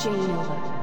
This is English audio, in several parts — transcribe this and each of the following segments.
Jane Nova.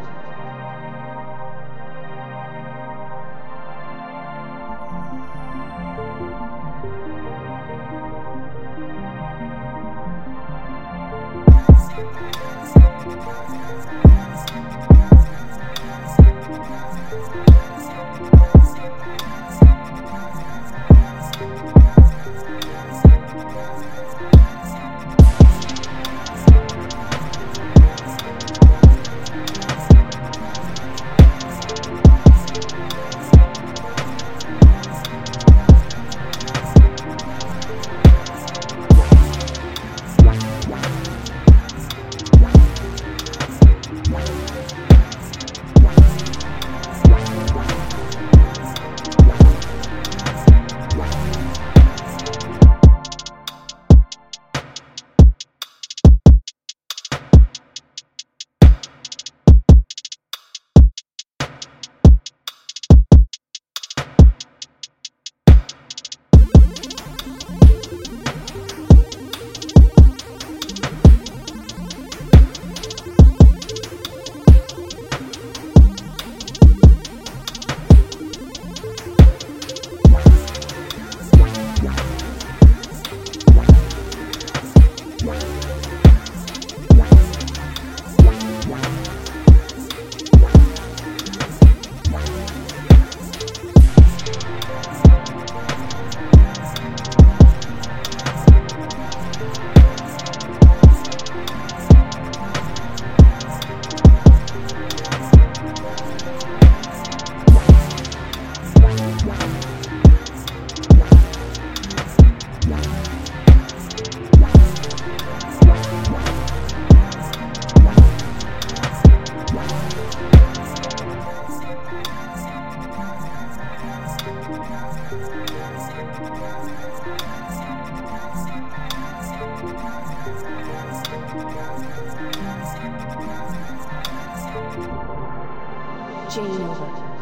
Jane.